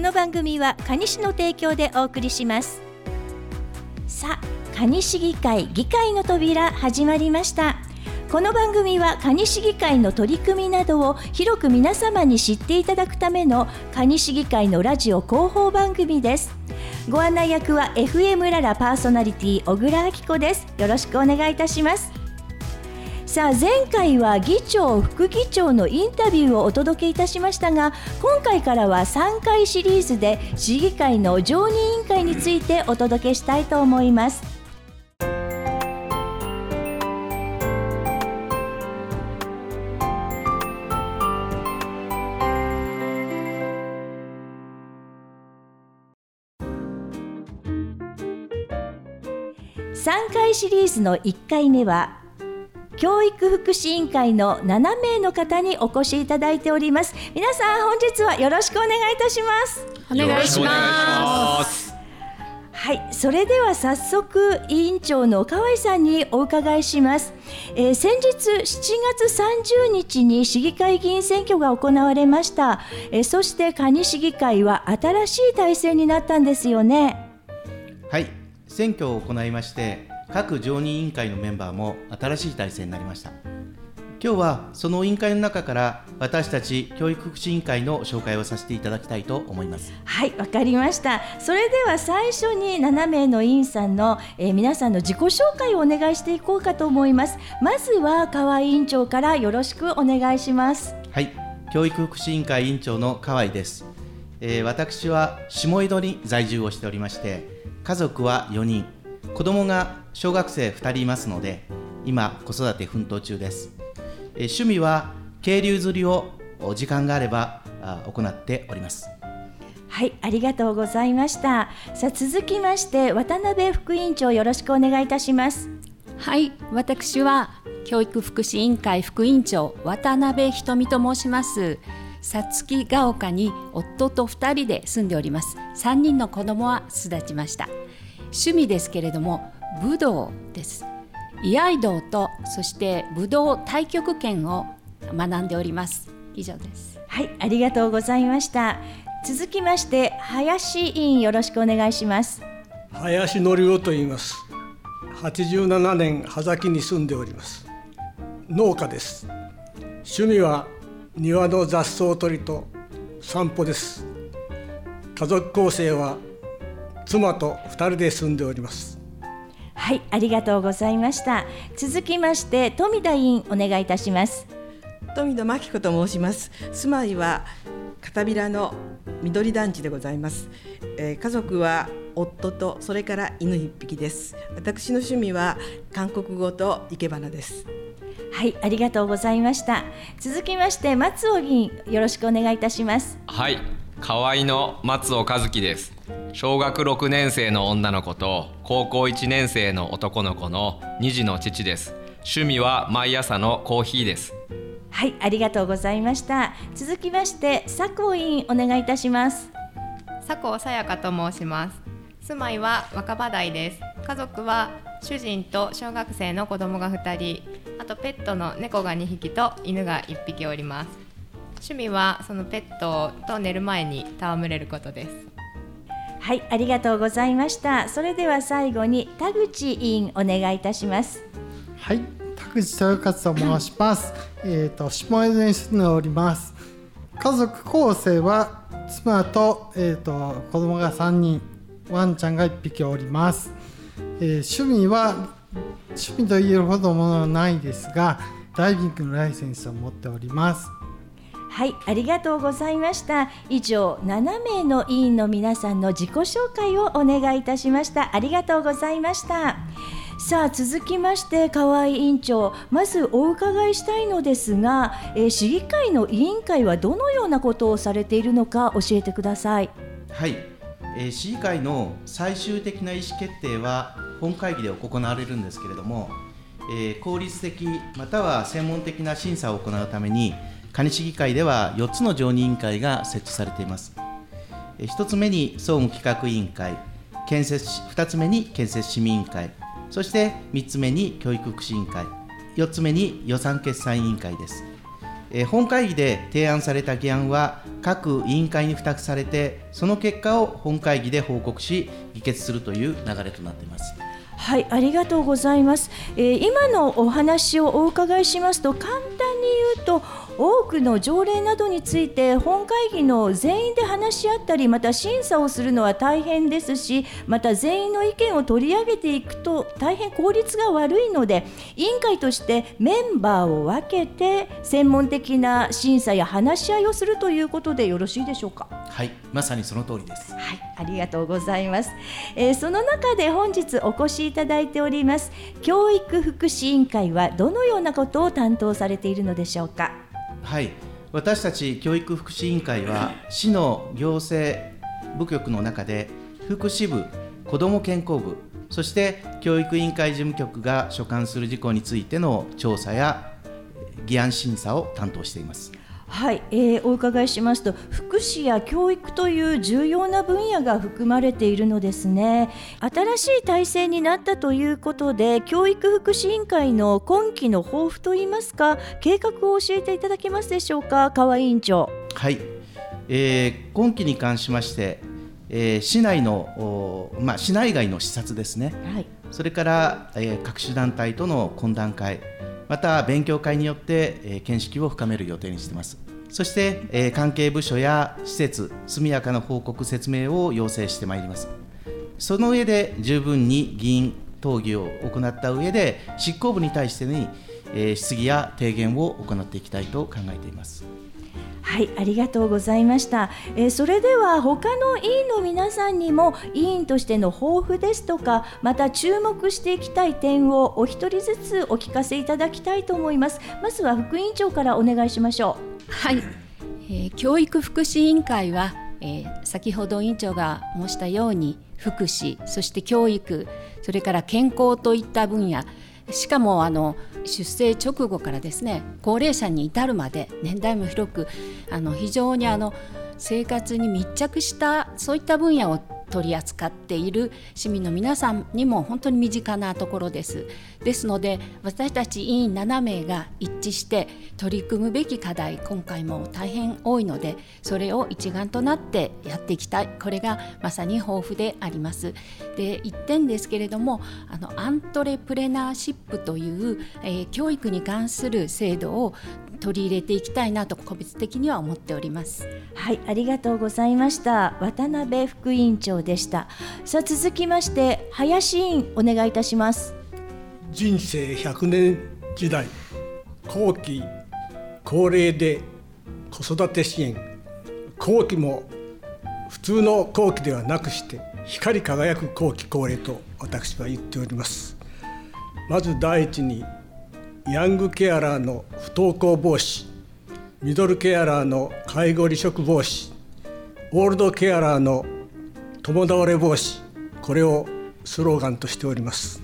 この番組は蟹市の提供でお送りします。さあ蟹市議会議会の扉始まりました。この番組は蟹市議会の取り組みなどを広く皆様に知っていただくための蟹市議会のラジオ広報番組です。ご案内役は FM ララパーソナリティ小倉明子です。よろしくお願いいたします。さあ前回は議長副議長のインタビューをお届けいたしましたが今回からは3回シリーズで市議会の常任委員会についてお届けしたいと思います。3回シリーズの1回目は教育福祉委員会の7名の方にお越しいただいております。皆さん本日はよろしくお願いいたします。お願いします。はい、それでは早速委員長の河合さんにお伺いします、えー、先日7月30日に市議会議員選挙が行われました、えー、そして蟹市議会は新しい体制になったんですよね。はい。選挙を行いまして各常任委員会のメンバーも新しい体制になりました。今日はその委員会の中から私たち教育福祉委員会の紹介をさせていただきたいと思います。はいわかりました。それでは最初に7名の委員さんの、えー、皆さんの自己紹介をお願いしていこうかと思います。まずは河合委員長からよろしくお願いします。はい教育福祉委員会委員長の河合です、えー、私は下江戸に在住をしておりまして家族は4人子供が小学生2人いますので今子育て奮闘中です、え趣味は渓流釣りを時間があれば行っております。はいありがとうございました。さあ続きまして渡辺副委員長よろしくお願いいたします。はい私は教育福祉委員会副委員長渡辺ひとみと申します。さつきが丘に夫と2人で住んでおります。3人の子供は巣立ちました趣味ですけれども武道です。居合道とそして武道太極拳を学んでおります。以上です。はいありがとうございました。続きまして林委員よろしくお願いします。林則夫と言います。87年葉崎に住んでおります。農家です。趣味は庭の雑草取りと散歩です。家族構成は妻と2人で住んでおります。はいありがとうございました。続きまして富田委員お願いいたします。富田真紀子と申します。住まいは片平の緑団地でございます、えー、家族は夫とそれから犬一匹です。私の趣味は韓国語と生け花です。はいありがとうございました。続きまして松尾議員よろしくお願いいたします。はい河合の松尾和樹です小学6年生の女の子と高校1年生の男の子の2児の父です。趣味は毎朝のコーヒーです。はいありがとうございました。続きまして佐藤委員お願いいたします。佐藤さやかと申します。住まいは若葉台です。家族は主人と小学生の子供が2人。あとペットの猫が2匹と犬が1匹おります。趣味はそのペットと寝る前に戯れることですはいありがとうございました。それでは最後に田口委員お願いいたします。はい田口豊勝と申します。えっと下江戸に住んでおります。家族構成は妻と,、えーと、と子供が3人ワンちゃんが1匹おります、えー、趣味は趣味と言えるほどものはないですがダイビングのライセンスを持っております。はいありがとうございました。以上7名の委員の皆さんの自己紹介をお願いいたしました。ありがとうございました。さあ続きまして河合委員長まずお伺いしたいのですが、えー、市議会の委員会はどのようなことをされているのか教えてください。はい、えー、市議会の最終的な意思決定は本会議で行われるんですけれども、えー、効率的または専門的な審査を行うために蟹市議会では4つの常任委員会が設置されています、え、1つ目に総務企画委員会建設2つ目に建設市民委員会そして3つ目に教育福祉委員会4つ目に予算決算委員会です。え本会議で提案された議案は各委員会に付託されてその結果を本会議で報告し議決するという流れとなっています。はい、ありがとうございます。えー今のお話をお伺いしますと、簡単に言うと、多くの条例などについて本会議の全員で話し合ったり、また審査をするのは大変ですし、また全員の意見を取り上げていくと大変効率が悪いので、委員会としてメンバーを分けて専門的な審査や話し合いをするということでよろしいでしょうか？はいまさにその通りです。はい、ありがとうございます、えーその中で本日お越しいただいております。教育福祉委員会はどのようなことを担当されているのでしょうか？はい、私たち教育福祉委員会は市の行政部局の中で福祉部、子ども健康部、そして教育委員会事務局が所管する事項についての調査や議案審査を担当しています。はい、えーお伺いしますと福祉や教育という重要な分野が含まれているのですね。新しい体制になったということで教育福祉委員会の今期の抱負といいますか計画を教えていただけますでしょうか川委員長。はい、えー今期に関しまして、えー市内の、おまあ、市内外の視察ですね、はい。それから、えー各種団体との懇談会、また勉強会によって、えー見識を深める予定にしています。そして、えー関係部署や施設、速やかな報告、説明を要請してまいります。その上で十分に議員討議を行った上で、執行部に対してに、えー質疑や提言を行っていきたいと考えています。はい、ありがとうございました。えーそれでは他の委員の皆さんにも委員としての抱負ですとか、また注目していきたい点をお一人ずつお聞かせいただきたいと思います。まずは副委員長からお願いしましょうはい、えー教育福祉委員会は、えー先ほど委員長が申したように福祉そして教育それから健康といった分野しかもあの出生直後からですね高齢者に至るまで年代も広くあの非常にあの生活に密着したそういった分野を取り扱っている市民の皆さんにも本当に身近なところです。ですので私たち委員7名が一致して取り組むべき課題今回も大変多いのでそれを一丸となってやっていきたいこれがまさに抱負であります。で一点ですけれどもあのアントレプレナーシップという、えー教育に関する制度を取り入れていきたいなと個別的には思っております。う。はい、ありがとうございました。渡辺副委員長でした。さあ続きまして林委員お願いいたします。人生100年時代後期高齢で子育て支援後期も普通の後期ではなくして光り輝く後期高齢と私は言っておりますまず第一にヤングケアラーの不登校防止ミドルケアラーの介護離職防止オールドケアラーの共倒れ防止これをスローガンとしております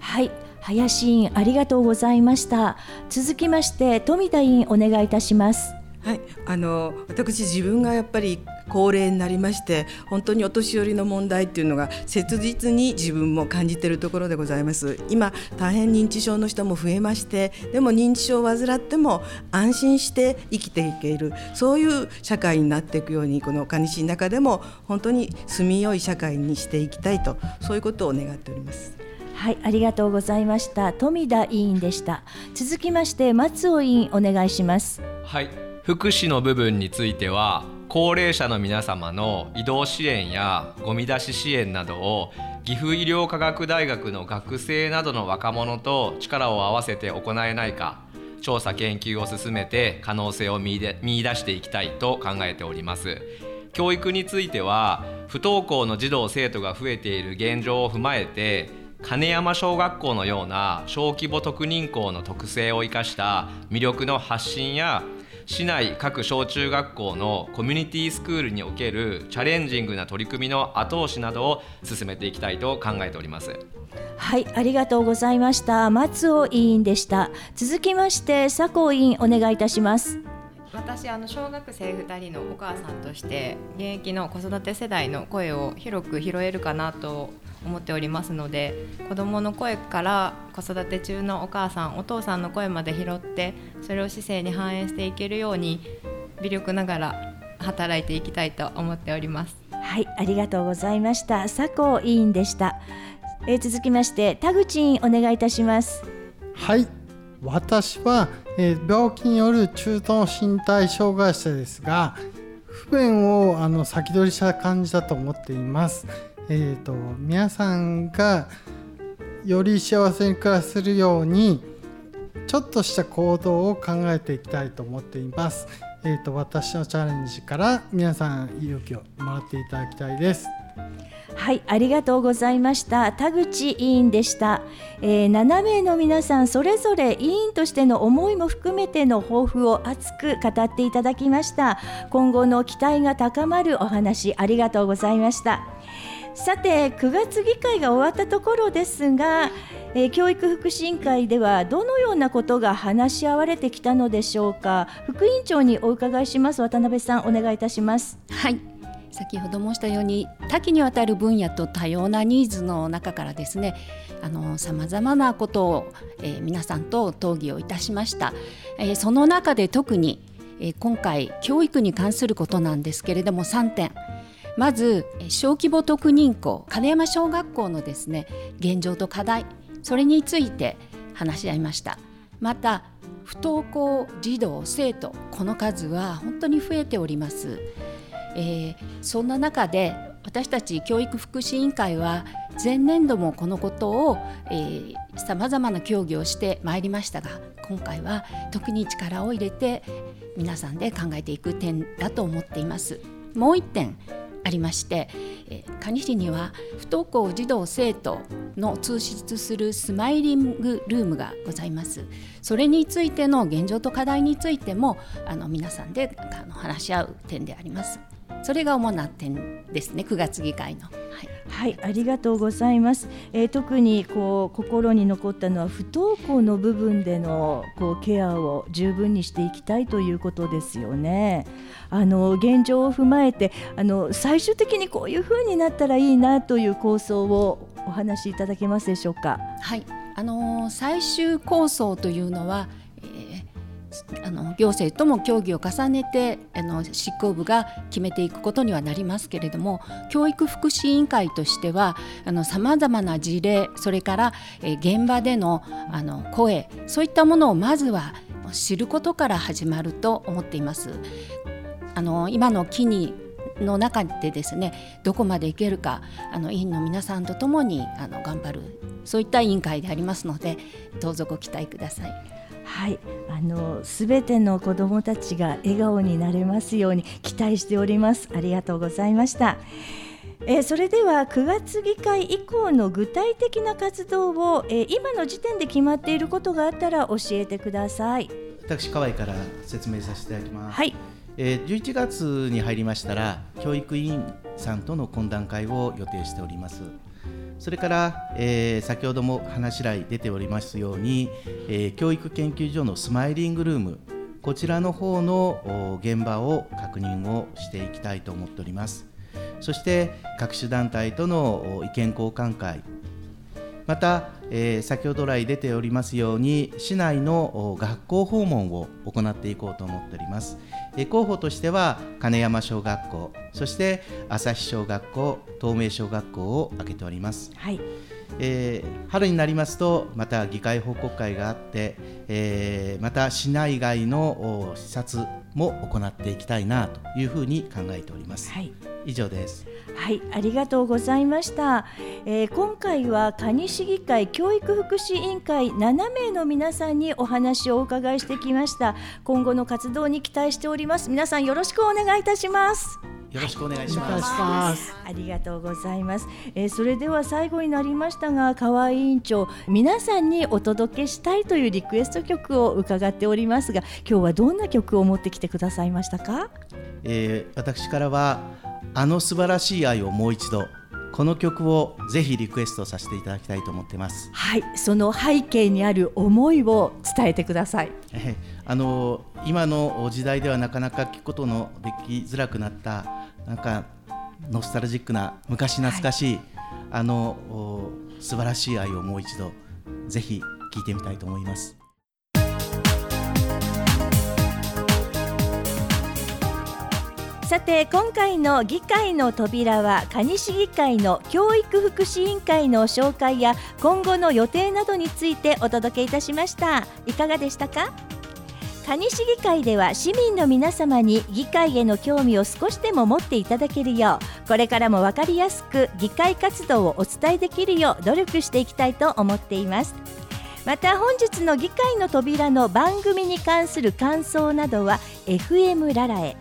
はい、林委員ありがとうございました。続きまして富田委員お願いいたします。はい、あの私自分がやっぱり高齢になりまして本当にお年寄りの問題っていうのが切実に自分も感じているところでございます今大変認知症の人も増えましてでも認知症を患っても安心して生きていけるそういう社会になっていくようにこの蟹市の中でも本当に住みよい社会にしていきたいとそういうことを願っておりますはい、ありがとうございました。富田委員でした。続きまして松尾委員お願いします。はい福祉の部分については高齢者の皆様の移動支援やゴミ出し支援などを岐阜医療科学大学の学生などの若者と力を合わせて行えないか調査研究を進めて可能性を見出見出していきたいと考えております。教育については不登校の児童生徒が増えている現状を踏まえて金山小学校のような小規模特任校の特性を生かした魅力の発信や市内各小中学校のコミュニティスクールにおけるチャレンジングな取り組みの後押しなどを進めていきたいと考えております。はい、ありがとうございました。松尾委員でした。続きまして佐藤委員お願いいたします。私あの小学生2人のお母さんとして現役の子育て世代の声を広く拾えるかなと思っておりますので子どもの声から子育て中のお母さんお父さんの声まで拾ってそれを市政に反映していけるように微力ながら働いていきたいと思っております。はいありがとうございました。佐藤委員でした、えー、続きまして田口委員お願いいたします。はい私は、えー、病気による中等身体障害者ですが不便をあの先取りした感じだと思っています。えーと、皆さんがより幸せに暮らせるようにちょっとした行動を考えていきたいと思っています。えーと、と私のチャレンジから皆さん勇気をもらっていただきたいです。はいありがとうございました田口委員でした、えー、7名の皆さんそれぞれ委員としての思いも含めての抱負を熱く語っていただきました今後の期待が高まるお話ありがとうございましたさて9月議会が終わったところですが、えー、教育福祉委員会ではどのようなことが話し合われてきたのでしょうか。副委員長にお伺いします。渡辺さんお願いいたします。はい。先ほど申したように多岐にわたる分野と多様なニーズの中からですねさまざまなことを、えー、皆さんと討議をいたしました、えー、その中で特に、えー、今回教育に関することなんですけれども3点。まず小規模特認校金山小学校のですね現状と課題それについて話し合いましたまた不登校児童生徒この数は本当に増えておりますえー、そんな中で私たち教育福祉委員会は前年度もこのことをさまざまな協議をしてまいりましたが今回は特に力を入れて皆さんで考えていく点だと思っています。もう一点ありまして、えー、蟹市には不登校児童生徒の通出するスマイリングルームがございます。それについての現状と課題についてもあの皆さんであの話し合う点であります。それが主な点ですね9月議会の。はい、はい、ありがとうございます。えー、特にこう心に残ったのは不登校の部分でのこうケアを十分にしていきたいということですよね。あの現状を踏まえてあの最終的にこういう風になったらいいなという構想をお話しいただけますでしょうか？はい、あの最終構想というのはあの行政とも協議を重ねてあの執行部が決めていくことにはなりますけれども教育福祉委員会としてはさまざまな事例それから、え現場でのあの声そういったものをまずは知ることから始まると思っています。あの今の木にの中でですねどこまでいけるかあの委員の皆さんとともにあの頑張るそういった委員会でありますのでどうぞご期待ください。はい、あのすべての子どもたちが笑顔になれますように期待しております。ありがとうございました。えー、それでは9月議会以降の具体的な活動を、えー、今の時点で決まっていることがあったら教えてください。私河合から説明させていただきます。はい。えー、11月に入りましたら教育委員さんとの懇談会を予定しております。それから、えー、先ほども話し来出ておりますように、えー、教育研究所のスマイリングルームこちらの方の現場を確認をしていきたいと思っております。そして各種団体との意見交換会また、えー、先ほど来出ておりますように市内の学校訪問を行っていこうと思っております、えー、候補としては金山小学校そして旭小学校東名小学校を挙げております、はい。えー、春になりますとまた議会報告会があって、えー、また市内外の視察も行っていきたいなというふうに考えております、はい、以上ですはい、ありがとうございました。えー、今回は蟹市議会教育福祉委員会7名の皆さんにお話をお伺いしてきました。今後の活動に期待しております。皆さんよろしくお願いいたします。よろしくお願いします。ありがとうございます。えー、それでは最後になりましたが、河合委員長、皆さんにお届けしたいというリクエスト曲を伺っておりますが、今日はどんな曲を持ってきてくださいましたか？えー、私からはあの素晴らしい愛をもう一度この曲をぜひリクエストさせていただきたいと思ってます。はいその背景にある思いを伝えてください。あの今の時代ではなかなか聞くことのできづらくなったなんかノスタルジックな昔懐かしい、はい、あの素晴らしい愛をもう一度ぜひ聞いてみたいと思いますさて今回の議会の扉は蟹市議会の教育福祉委員会の紹介や今後の予定などについてお届けいたしました。いかがでしたか？蟹市議会では市民の皆様に議会への興味を少しでも持っていただけるようこれからも分かりやすく議会活動をお伝えできるよう努力していきたいと思っています。また本日の議会の扉の番組に関する感想などは FM ララへ。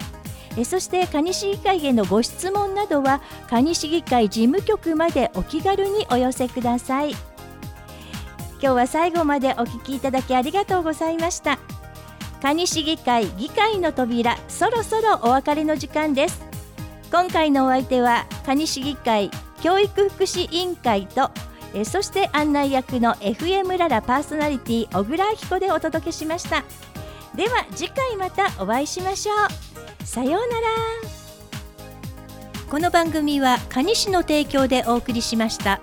そして蟹市議会へのご質問などは蟹市議会事務局までお気軽にお寄せください。今日は最後までお聞きいただきありがとうございました。蟹市議会議会の扉そろそろお別れの時間です。今回のお相手は蟹市議会教育福祉委員会とえそして案内役の FM ララパーソナリティ小倉明子でお届けしました。では次回またお会いしましょう。さようならこの番組は蟹市の提供でお送りしました。